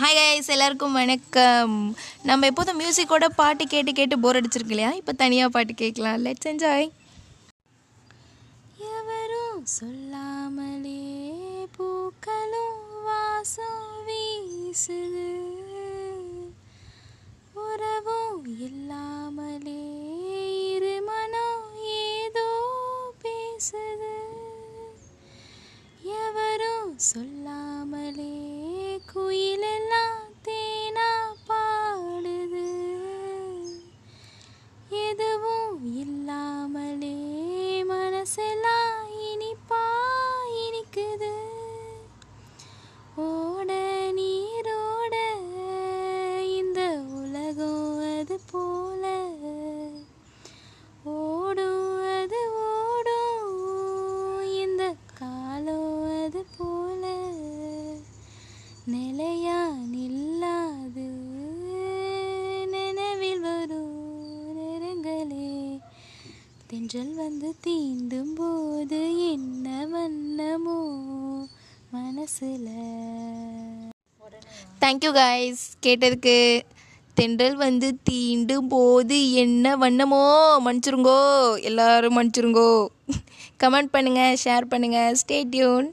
Hi guys எல்லாருக்கும் வணக்கம். நம்ம எப்போதும் மியூசிக்கோட பாட்டு கேட்டு கேட்டு போர் அடிச்சிருக்கு இல்லையா? இப்போ தனியாக பாட்டு கேட்கலாம். லெட்ஸ் என்ஜாய் எவரும் சொல்லாமலே பூக்களும் வாசம் வீசுது. உறவும் இல்லாமலே இருமனம் ஏதோ பேசுது. எவரும் சொல்லாமலே குயில் நில்லாது. நினைவில் வரும் நேரங்களே தென்றல் வந்து தீண்டும் போது என்ன வண்ணமோ மனசில். தேங்க்யூ கைஸ் கேட்டதுக்கு தென்றல் வந்து தீண்டும் போது என்ன வண்ணமோ மன்னிச்சிருங்கோ. எல்லாரும் மன்னிச்சிருங்கோ. கமெண்ட் பண்ணுங்கள் ஷேர் பண்ணுங்கள் ஸ்டே டியூன்